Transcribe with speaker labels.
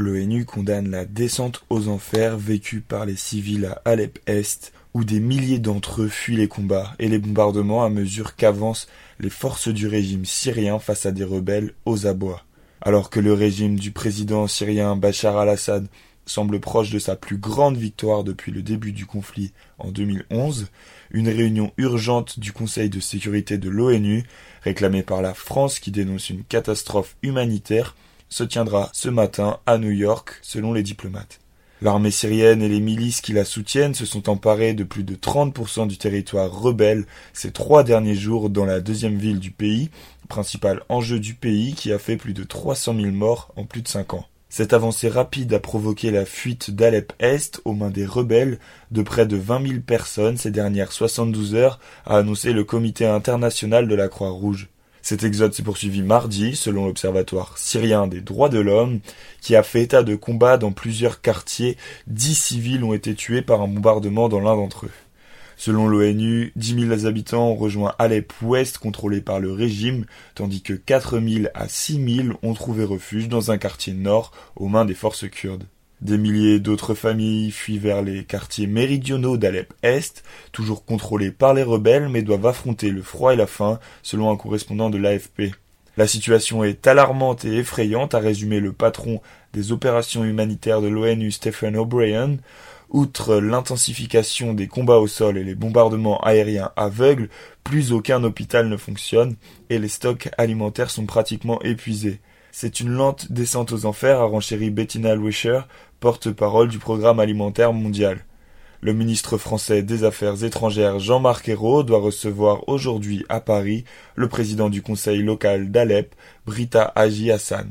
Speaker 1: L'ONU condamne la descente aux enfers vécue par les civils à Alep-Est, où des milliers d'entre eux fuient les combats et les bombardements à mesure qu'avancent les forces du régime syrien face à des rebelles aux abois. Alors que le régime du président syrien Bachar al-Assad semble proche de sa plus grande victoire depuis le début du conflit en 2011, une réunion urgente du Conseil de sécurité de l'ONU, réclamée par la France qui dénonce une catastrophe humanitaire, se tiendra ce matin à New York, selon les diplomates. L'armée syrienne et les milices qui la soutiennent se sont emparées de plus de 30% du territoire rebelle ces trois derniers jours dans la deuxième ville du pays, principal enjeu du pays qui a fait plus de 300 000 morts en plus de cinq ans. Cette avancée rapide a provoqué la fuite d'Alep-Est aux mains des rebelles de près de 20 000 personnes ces dernières 72 heures, a annoncé le Comité international de la Croix-Rouge. Cet exode s'est poursuivi mardi, selon l'Observatoire syrien des droits de l'homme, qui a fait état de combats dans plusieurs quartiers. Dix civils ont été tués par un bombardement dans l'un d'entre eux. Selon l'ONU, 10 000 habitants ont rejoint Alep Ouest contrôlé par le régime, tandis que 4 000 à 6 000 ont trouvé refuge dans un quartier nord aux mains des forces kurdes. Des milliers d'autres familles fuient vers les quartiers méridionaux d'Alep-Est, toujours contrôlés par les rebelles, mais doivent affronter le froid et la faim, selon un correspondant de l'AFP. La situation est alarmante et effrayante, a résumé le patron des opérations humanitaires de l'ONU Stephen O'Brien. Outre l'intensification des combats au sol et les bombardements aériens aveugles, plus aucun hôpital ne fonctionne et les stocks alimentaires sont pratiquement épuisés. C'est une lente descente aux enfers, a renchéri Bettina Wischer, porte-parole du programme alimentaire mondial. Le ministre français des Affaires étrangères Jean-Marc Ayrault doit recevoir aujourd'hui à Paris le président du conseil local d'Alep, Brita Haji Hassan.